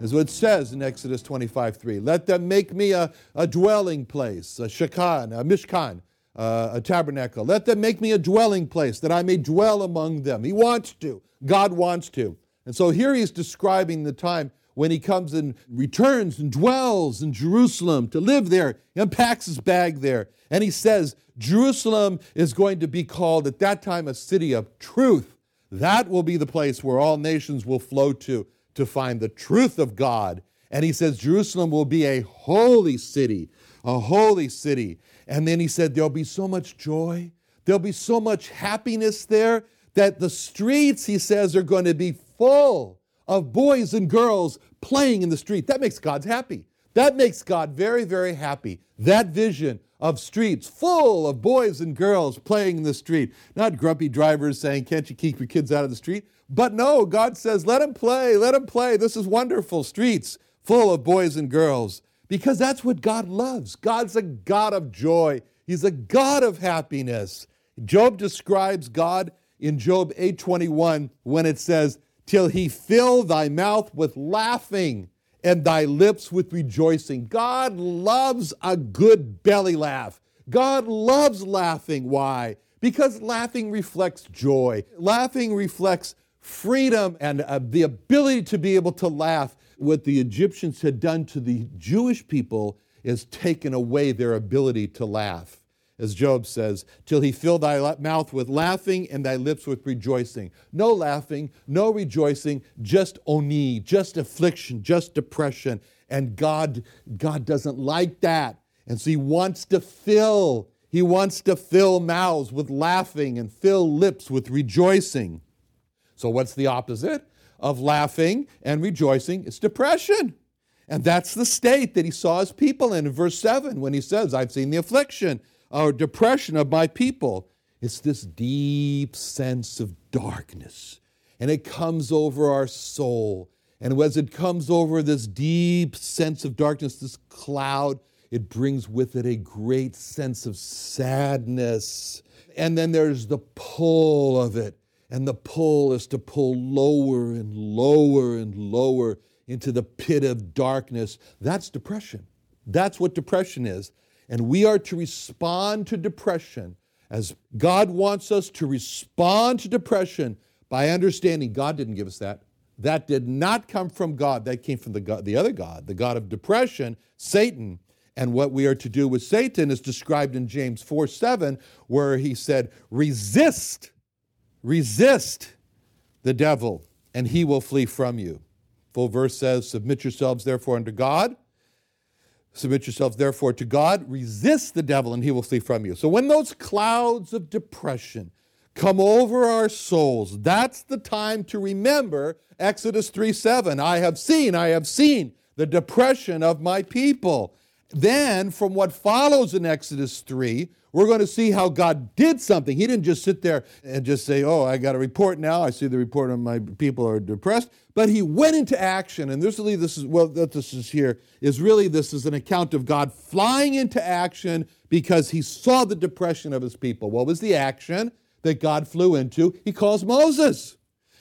Is what it says in Exodus 25 3. Let them make me a, a dwelling place, a shakan, a mishkan, uh, a tabernacle. Let them make me a dwelling place that I may dwell among them. He wants to. God wants to. And so here he's describing the time when he comes and returns and dwells in Jerusalem to live there. He unpacks his bag there. And he says, Jerusalem is going to be called at that time a city of truth. That will be the place where all nations will flow to to find the truth of God. And he says, Jerusalem will be a holy city, a holy city. And then he said, There'll be so much joy, there'll be so much happiness there that the streets, he says, are going to be full of boys and girls playing in the street. That makes God happy. That makes God very, very happy. That vision of streets full of boys and girls playing in the street. Not grumpy drivers saying, Can't you keep your kids out of the street? But no, God says, let him play, let him play. This is wonderful. Streets full of boys and girls. Because that's what God loves. God's a God of joy, He's a God of happiness. Job describes God in Job 8:21 when it says, "Till he fill thy mouth with laughing and thy lips with rejoicing." God loves a good belly laugh. God loves laughing. Why? Because laughing reflects joy. Laughing reflects freedom and uh, the ability to be able to laugh. What the Egyptians had done to the Jewish people is taken away their ability to laugh. As Job says, till he fill thy mouth with laughing and thy lips with rejoicing. No laughing, no rejoicing, just oni, just affliction, just depression. And God, God doesn't like that. And so he wants to fill, he wants to fill mouths with laughing and fill lips with rejoicing. So, what's the opposite of laughing and rejoicing? It's depression. And that's the state that he saw his people in in verse 7 when he says, I've seen the affliction or depression of my people. It's this deep sense of darkness. And it comes over our soul. And as it comes over this deep sense of darkness, this cloud, it brings with it a great sense of sadness. And then there's the pull of it and the pull is to pull lower and lower and lower into the pit of darkness. That's depression. That's what depression is. And we are to respond to depression as God wants us to respond to depression by understanding God didn't give us that. That did not come from God. That came from the, God, the other God, the God of depression, Satan. And what we are to do with Satan is described in James 4 7, where he said, Resist Resist the devil, and he will flee from you. Full verse says, Submit yourselves therefore unto God. Submit yourselves therefore to God. Resist the devil, and he will flee from you. So when those clouds of depression come over our souls, that's the time to remember Exodus 3 7. I have seen, I have seen the depression of my people. Then, from what follows in Exodus 3, we're going to see how God did something. He didn't just sit there and just say, Oh, I got a report now. I see the report of my people are depressed. But he went into action. And this really, this is, well, that this is here, is really this is an account of God flying into action because he saw the depression of his people. What was the action that God flew into? He calls Moses.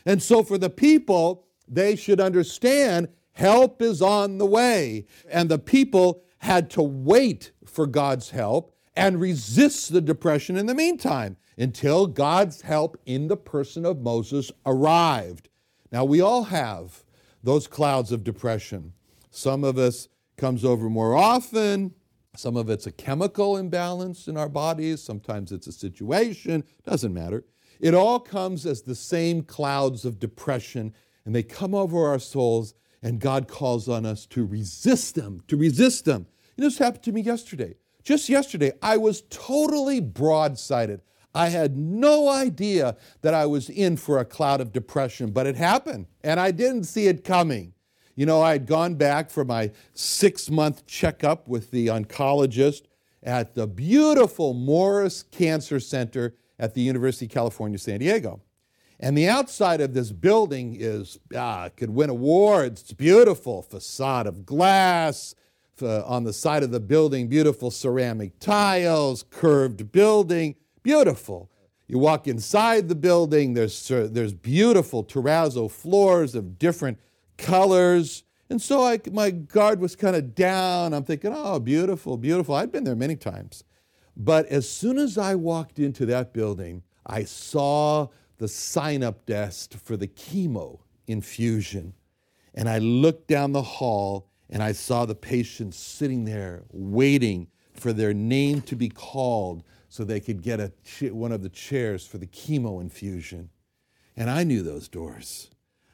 And so for the people, they should understand help is on the way. And the people had to wait for God's help and resists the depression in the meantime until God's help in the person of Moses arrived. Now, we all have those clouds of depression. Some of us comes over more often. Some of it's a chemical imbalance in our bodies, sometimes it's a situation, doesn't matter. It all comes as the same clouds of depression, and they come over our souls, and God calls on us to resist them, to resist them. You know, this happened to me yesterday. Just yesterday, I was totally broadsided. I had no idea that I was in for a cloud of depression, but it happened, and I didn't see it coming. You know, I had gone back for my six month checkup with the oncologist at the beautiful Moores Cancer Center at the University of California, San Diego. And the outside of this building is, ah, could win awards. It's beautiful facade of glass. Uh, on the side of the building, beautiful ceramic tiles, curved building, beautiful. You walk inside the building, there's, uh, there's beautiful terrazzo floors of different colors. And so I, my guard was kind of down. I'm thinking, oh, beautiful, beautiful. I'd been there many times. But as soon as I walked into that building, I saw the sign up desk for the chemo infusion. And I looked down the hall and I saw the patients sitting there waiting for their name to be called so they could get a, one of the chairs for the chemo infusion. And I knew those doors.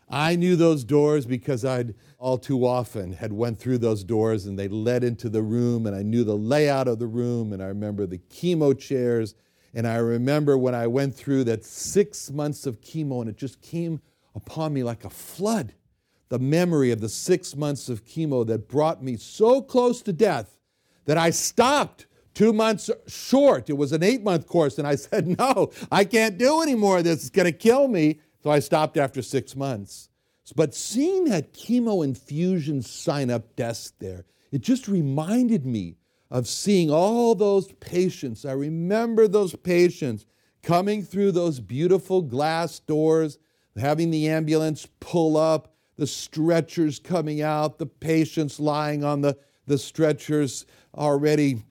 I knew those doors because I'd all too often had went through those doors and they led into the room and I knew the layout of the room and I remember the chemo chairs and I remember when I went through that 6 months of chemo and it just came upon me like a flood the memory of the 6 months of chemo that brought me so close to death that I stopped two months short. It was an eight month course, and I said, No, I can't do any more of this. It's going to kill me. So I stopped after six months. But seeing that chemo infusion sign up desk there, it just reminded me of seeing all those patients. I remember those patients coming through those beautiful glass doors, having the ambulance pull up, the stretchers coming out, the patients lying on the, the stretchers already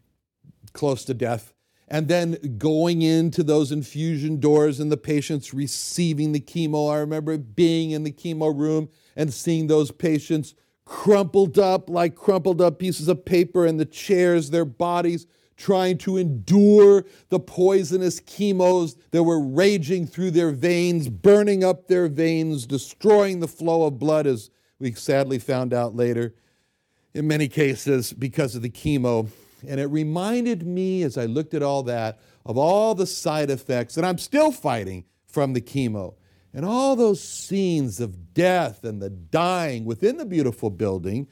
close to death and then going into those infusion doors and the patients receiving the chemo. I remember being in the chemo room and seeing those patients crumpled up like crumpled up pieces of paper in the chairs, their bodies trying to endure the poisonous chemos that were raging through their veins, burning up their veins, destroying the flow of blood, as we sadly found out later, in many cases because of the chemo. And it reminded me, as I looked at all that, of all the side effects that I'm still fighting from the chemo. And all those scenes of death and the dying within the beautiful building,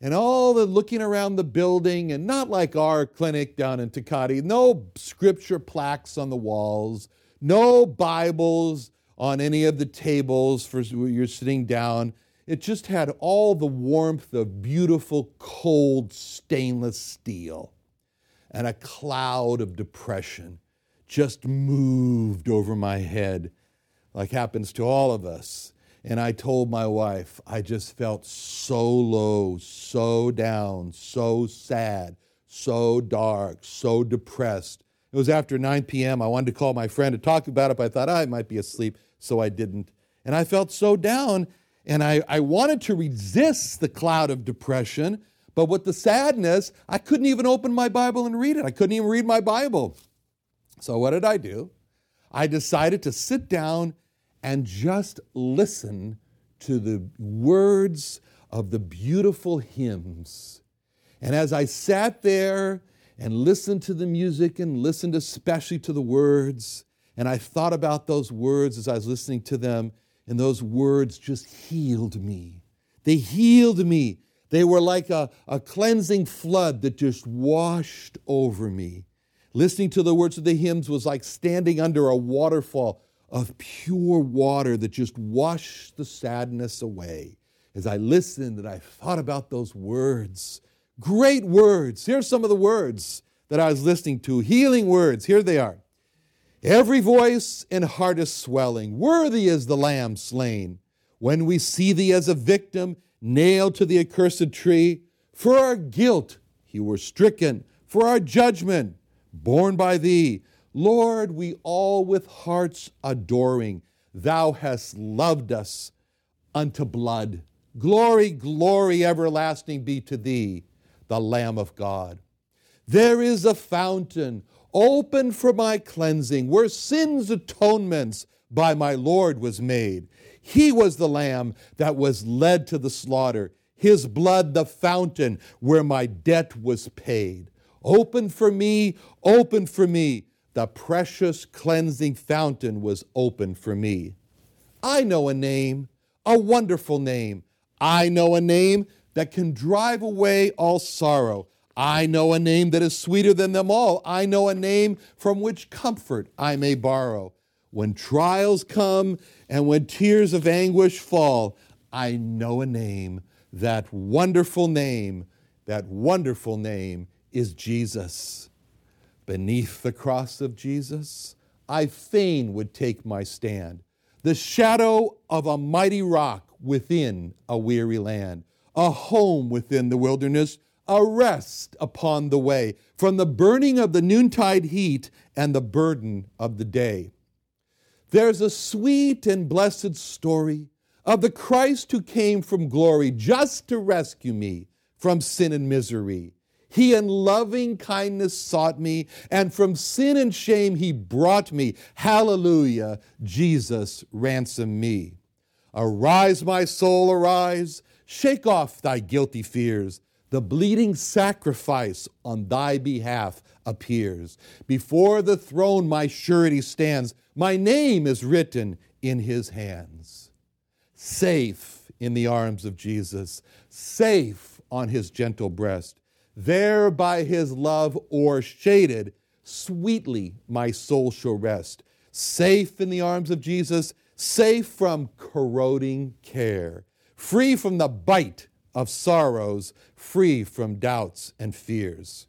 and all the looking around the building, and not like our clinic down in Takati, no scripture plaques on the walls, no Bibles on any of the tables for you're sitting down. It just had all the warmth of beautiful, cold stainless steel. And a cloud of depression just moved over my head, like happens to all of us. And I told my wife, I just felt so low, so down, so sad, so dark, so depressed. It was after 9 p.m. I wanted to call my friend to talk about it, but I thought oh, I might be asleep, so I didn't. And I felt so down. And I, I wanted to resist the cloud of depression, but with the sadness, I couldn't even open my Bible and read it. I couldn't even read my Bible. So, what did I do? I decided to sit down and just listen to the words of the beautiful hymns. And as I sat there and listened to the music and listened especially to the words, and I thought about those words as I was listening to them, and those words just healed me. They healed me. They were like a, a cleansing flood that just washed over me. Listening to the words of the hymns was like standing under a waterfall of pure water that just washed the sadness away. As I listened and I thought about those words, great words. Here's some of the words that I was listening to, healing words. Here they are. Every voice and heart is swelling. Worthy is the Lamb slain. When we see thee as a victim, nailed to the accursed tree, for our guilt he were stricken, for our judgment borne by thee. Lord, we all with hearts adoring, thou hast loved us unto blood. Glory, glory everlasting be to thee. the Lamb of God. There is a fountain open for my cleansing, where sin's atonements by my Lord was made. He was the lamb that was led to the slaughter, his blood the fountain where my debt was paid. Open for me, open for me. The precious cleansing fountain was open for me. I know a name, a wonderful name. I know a name that can drive away all sorrow. I know a name that is sweeter than them all. I know a name from which comfort I may borrow. When trials come and when tears of anguish fall, I know a name. That wonderful name, that wonderful name is Jesus. Beneath the cross of Jesus, I fain would take my stand. The shadow of a mighty rock within a weary land, a home within the wilderness a rest upon the way from the burning of the noontide heat and the burden of the day. There's a sweet and blessed story of the Christ who came from glory just to rescue me from sin and misery. He in loving kindness sought me, and from sin and shame he brought me. Hallelujah, Jesus ransom me. Arise, my soul, arise, shake off thy guilty fears the bleeding sacrifice on thy behalf appears. Before the throne my surety stands. My name is written in his hands. Safe in the arms of Jesus, safe on his gentle breast. There by his love o'ershaded, sweetly my soul shall rest. Safe in the arms of Jesus, safe from corroding care, free from the bite of sorrows, free from doubts and fears.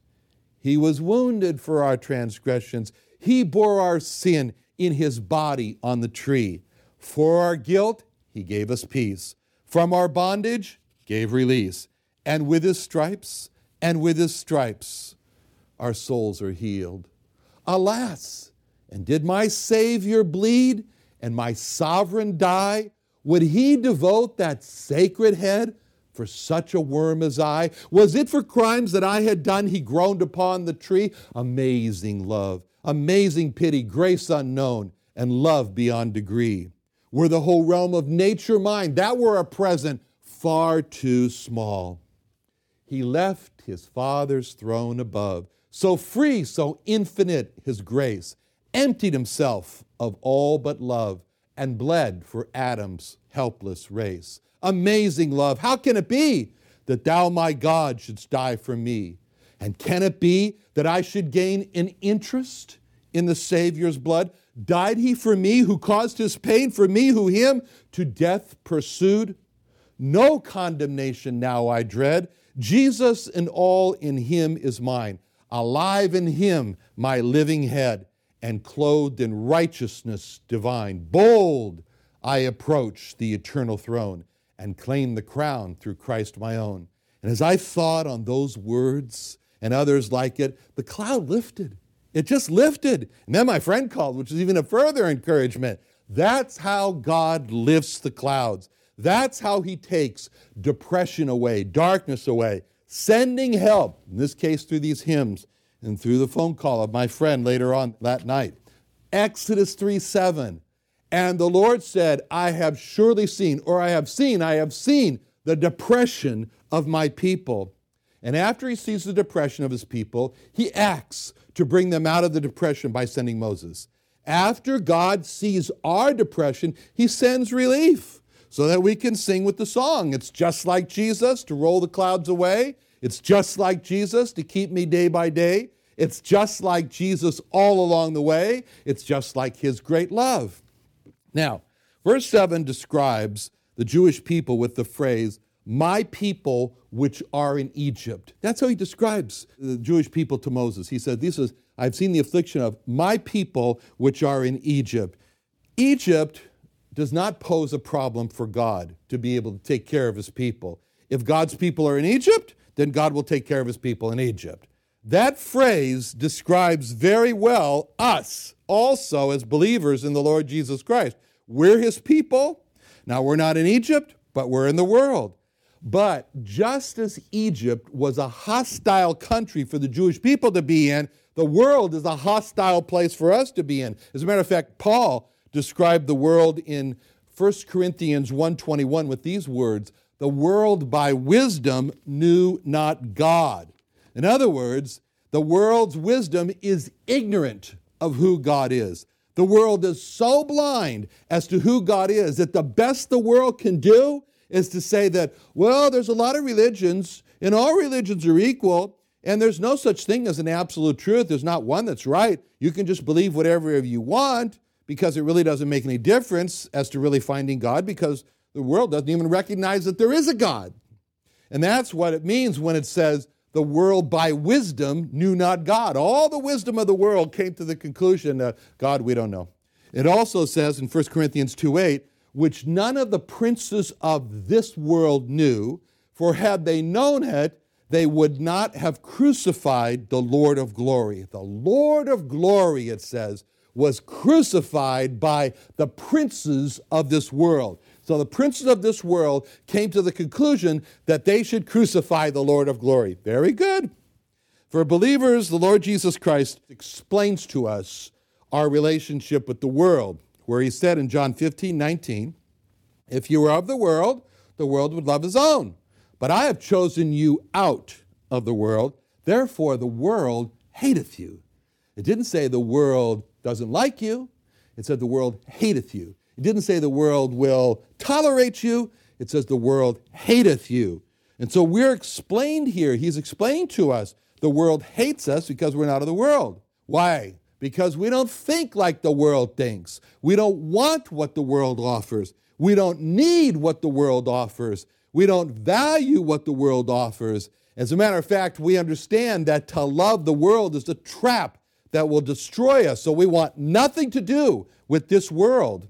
He was wounded for our transgressions. He bore our sin in his body on the tree. For our guilt, he gave us peace. From our bondage, gave release. And with his stripes, and with his stripes, our souls are healed. Alas, and did my Savior bleed and my sovereign die? Would he devote that sacred head for such a worm as I? Was it for crimes that I had done he groaned upon the tree? Amazing love, amazing pity, grace unknown, and love beyond degree. Were the whole realm of nature mine, that were a present far too small. He left his Father's throne above, so free, so infinite his grace, emptied himself of all but love, and bled for Adam's helpless race amazing love. How can it be that thou, my God, shouldst die for me? And can it be that I should gain an interest in the Savior's blood? Died he for me who caused his pain, for me who him to death pursued? No condemnation now I dread. Jesus and all in him is mine. Alive in him, my living head, and clothed in righteousness divine. Bold, I approach the eternal throne and claim the crown through Christ my own. And as I thought on those words and others like it, the cloud lifted. It just lifted. And then my friend called, which is even a further encouragement. That's how God lifts the clouds. That's how He takes depression away, darkness away, sending help, in this case through these hymns and through the phone call of my friend later on that night. Exodus 3 7. And the Lord said, I have surely seen, or I have seen, I have seen the depression of my people. And after he sees the depression of his people, he acts to bring them out of the depression by sending Moses. After God sees our depression, he sends relief so that we can sing with the song. It's just like Jesus to roll the clouds away. It's just like Jesus to keep me day by day. It's just like Jesus all along the way. It's just like his great love. Now, verse 7 describes the Jewish people with the phrase, my people which are in Egypt. That's how he describes the Jewish people to Moses. He said, This is, I've seen the affliction of my people which are in Egypt. Egypt does not pose a problem for God to be able to take care of his people. If God's people are in Egypt, then God will take care of his people in Egypt. That phrase describes very well us also as believers in the Lord Jesus Christ. We're his people. Now, we're not in Egypt, but we're in the world. But just as Egypt was a hostile country for the Jewish people to be in, the world is a hostile place for us to be in. As a matter of fact, Paul described the world in 1 Corinthians 1:21 with these words, "The world by wisdom knew not God." In other words, the world's wisdom is ignorant of who God is. The world is so blind as to who God is that the best the world can do is to say that, well, there's a lot of religions, and all religions are equal, and there's no such thing as an absolute truth. There's not one that's right. You can just believe whatever you want because it really doesn't make any difference as to really finding God because the world doesn't even recognize that there is a God. And that's what it means when it says, the world by wisdom knew not God. All the wisdom of the world came to the conclusion that God, we don't know. It also says in 1 Corinthians 2 8, which none of the princes of this world knew, for had they known it, they would not have crucified the Lord of glory. The Lord of glory, it says, was crucified by the princes of this world. So the princes of this world came to the conclusion that they should crucify the Lord of glory. Very good. For believers, the Lord Jesus Christ explains to us our relationship with the world where he said in John 15, 19, If you were of the world, the world would love his own. But I have chosen you out of the world, therefore the world hateth you. It didn't say the world doesn't like you, it said the world hateth you. It didn't say the world will tolerate you, it says the world hateth you. And so we're explained here, he's explained to us the world hates us because we're not of the world. Why? because we don't think like the world thinks. We don't want what the world offers. We don't need what the world offers. We don't value what the world offers. As a matter of fact, we understand that to love the world is a trap that will destroy us. So we want nothing to do with this world.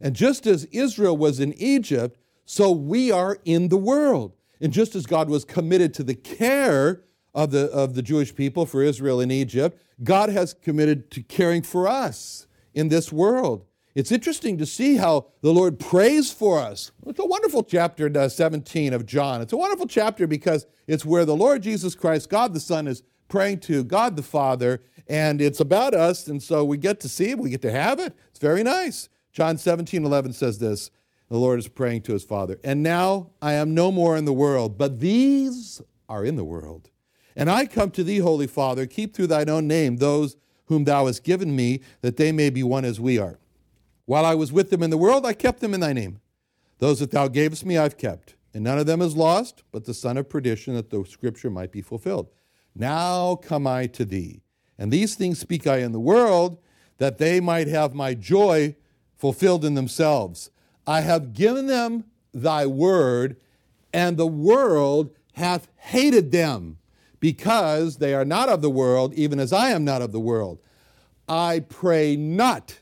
And just as Israel was in Egypt, so we are in the world. And just as God was committed to the care of the, of the Jewish people for Israel in Egypt, God has committed to caring for us in this world. It's interesting to see how the Lord prays for us. It's a wonderful chapter, uh, 17 of John. It's a wonderful chapter because it's where the Lord Jesus Christ, God the Son, is praying to God the Father, and it's about us, and so we get to see it, we get to have it. It's very nice. John 17, 11 says this The Lord is praying to his Father, and now I am no more in the world, but these are in the world. And I come to thee, Holy Father, keep through thine own name those whom thou hast given me, that they may be one as we are. While I was with them in the world, I kept them in thy name. Those that thou gavest me, I've kept. And none of them is lost, but the son of perdition, that the scripture might be fulfilled. Now come I to thee. And these things speak I in the world, that they might have my joy fulfilled in themselves. I have given them thy word, and the world hath hated them because they are not of the world, even as I am not of the world. I pray not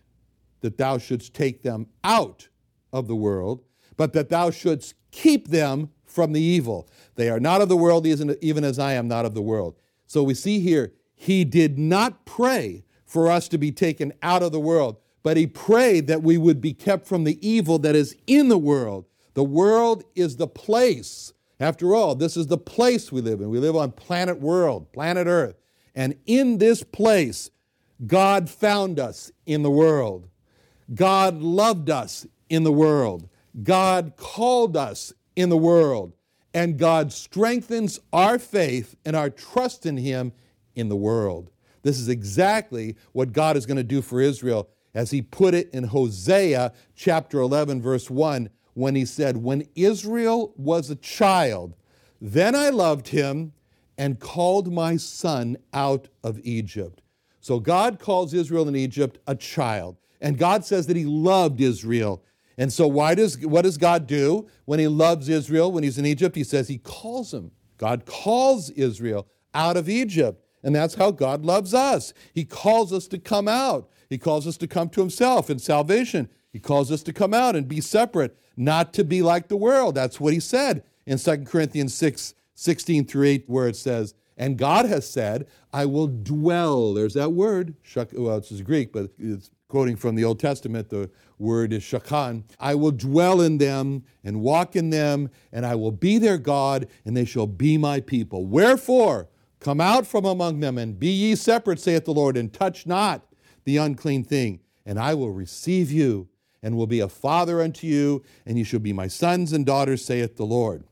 that thou shouldst take them out of the world, but that thou shouldst keep them from the evil. They are not of the world, even as I am not of the world. So we see here, he did not pray for us to be taken out of the world, but he prayed that we would be kept from the evil that is in the world. The world is the place after all, this is the place we live in. We live on planet world, planet Earth. And in this place, God found us in the world. God loved us in the world. God called us in the world. And God strengthens our faith and our trust in Him in the world. This is exactly what God is going to do for Israel as He put it in Hosea chapter 11, verse 1 when he said, When Israel was a child, then I loved him and called my son out of Egypt. So God calls Israel in Egypt a child. And God says that he loved Israel. And so why does what does God do when he loves Israel when he's in Egypt? He says he calls him. God calls Israel out of Egypt. And that's how God loves us. He calls us to come out. He calls us to come to himself in salvation. He calls us to come out and be separate, not to be like the world. That's what he said in 2 Corinthians 6 16 through 8, where it says, And God has said, I will dwell. There's that word. Well, it's Greek, but it's quoting from the Old Testament, the word is shakan. I will dwell in them and walk in them, and I will be their God, and they shall be my people. Wherefore, come out from among them, and be ye separate, saith the Lord, and touch not the unclean thing, and I will receive you, and will be a father unto you, and ye shall be my sons and daughters, saith the Lord.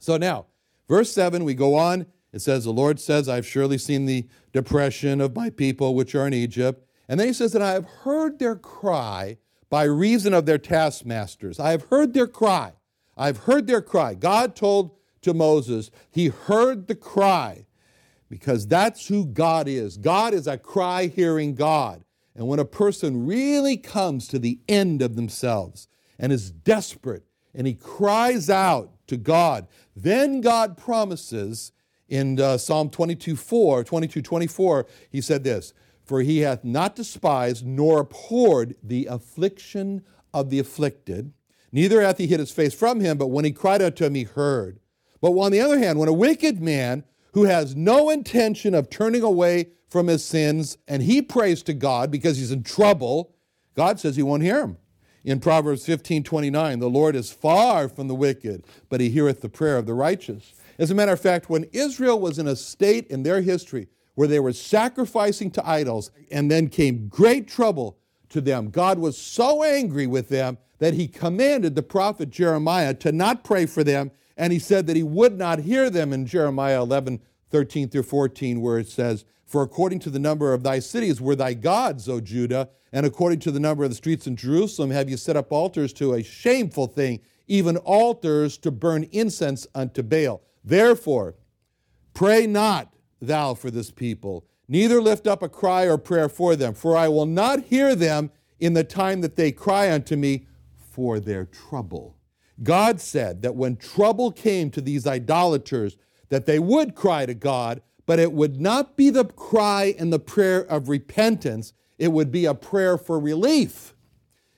So now, verse 7, we go on. It says, The Lord says, I've surely seen the depression of my people which are in Egypt. And then he says that I have heard their cry by reason of their taskmasters. I have heard their cry. I've heard their cry. God told to Moses, He heard the cry because that's who God is. God is a cry hearing God. And when a person really comes to the end of themselves and is desperate and he cries out to God, then God promises in uh, Psalm 22 4, 22 24, he said this For he hath not despised nor abhorred the affliction of the afflicted, neither hath he hid his face from him, but when he cried out to him, he heard. But on the other hand, when a wicked man who has no intention of turning away from his sins and he prays to God because he's in trouble, God says he won't hear him. In Proverbs 15 29, the Lord is far from the wicked, but he heareth the prayer of the righteous. As a matter of fact, when Israel was in a state in their history where they were sacrificing to idols and then came great trouble to them, God was so angry with them that he commanded the prophet Jeremiah to not pray for them, and he said that he would not hear them in Jeremiah 11 13 through 14, where it says, For according to the number of thy cities were thy gods, O Judah, and according to the number of the streets in Jerusalem have you set up altars to a shameful thing, even altars to burn incense unto Baal. Therefore, pray not thou for this people, neither lift up a cry or prayer for them, for I will not hear them in the time that they cry unto me for their trouble. God said that when trouble came to these idolaters, that they would cry to God, but it would not be the cry and the prayer of repentance, it would be a prayer for relief.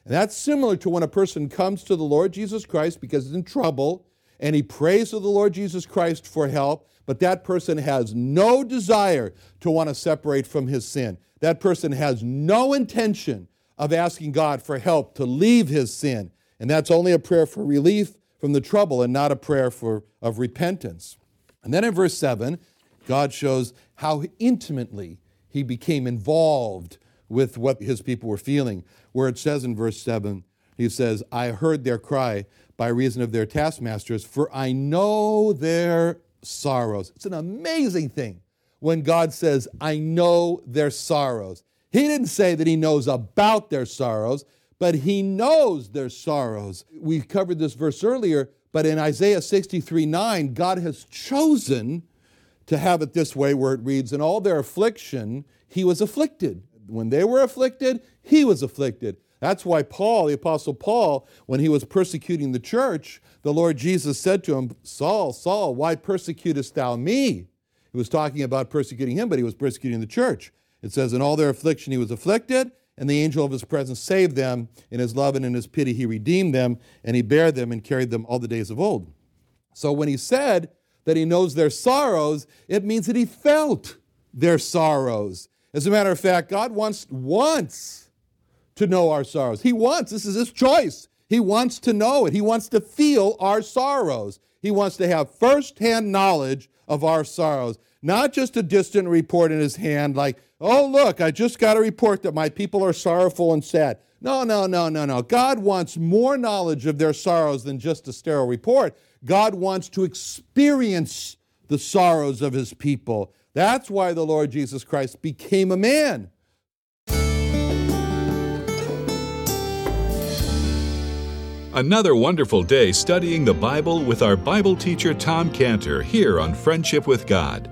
And that's similar to when a person comes to the Lord Jesus Christ because he's in trouble and he prays to the Lord Jesus Christ for help, but that person has no desire to want to separate from his sin. That person has no intention of asking God for help to leave his sin. And that's only a prayer for relief from the trouble and not a prayer for, of repentance. And then in verse 7, God shows how intimately he became involved with what his people were feeling, where it says in verse 7, he says, I heard their cry by reason of their taskmasters, for I know their sorrows. It's an amazing thing when God says, I know their sorrows. He didn't say that He knows about their sorrows, but He knows their sorrows. We covered this verse earlier, but in Isaiah 63 9, God has chosen to have it this way where it reads, In all their affliction, He was afflicted. When they were afflicted, He was afflicted. That's why Paul, the Apostle Paul, when he was persecuting the church, the Lord Jesus said to him, Saul, Saul, why persecutest thou me? He was talking about persecuting him, but he was persecuting the church. It says, In all their affliction he was afflicted, and the angel of his presence saved them. In his love and in his pity he redeemed them, and he bare them and carried them all the days of old. So when he said that he knows their sorrows, it means that he felt their sorrows. As a matter of fact, God wants, wants to know our sorrows. He wants, this is his choice. He wants to know it. He wants to feel our sorrows. He wants to have firsthand knowledge of our sorrows, not just a distant report in his hand like, oh, look, I just got a report that my people are sorrowful and sad. No, no, no, no, no. God wants more knowledge of their sorrows than just a sterile report. God wants to experience the sorrows of his people. That's why the Lord Jesus Christ became a man Another wonderful day studying the Bible with our Bible teacher Tom Cantor here on Friendship with God.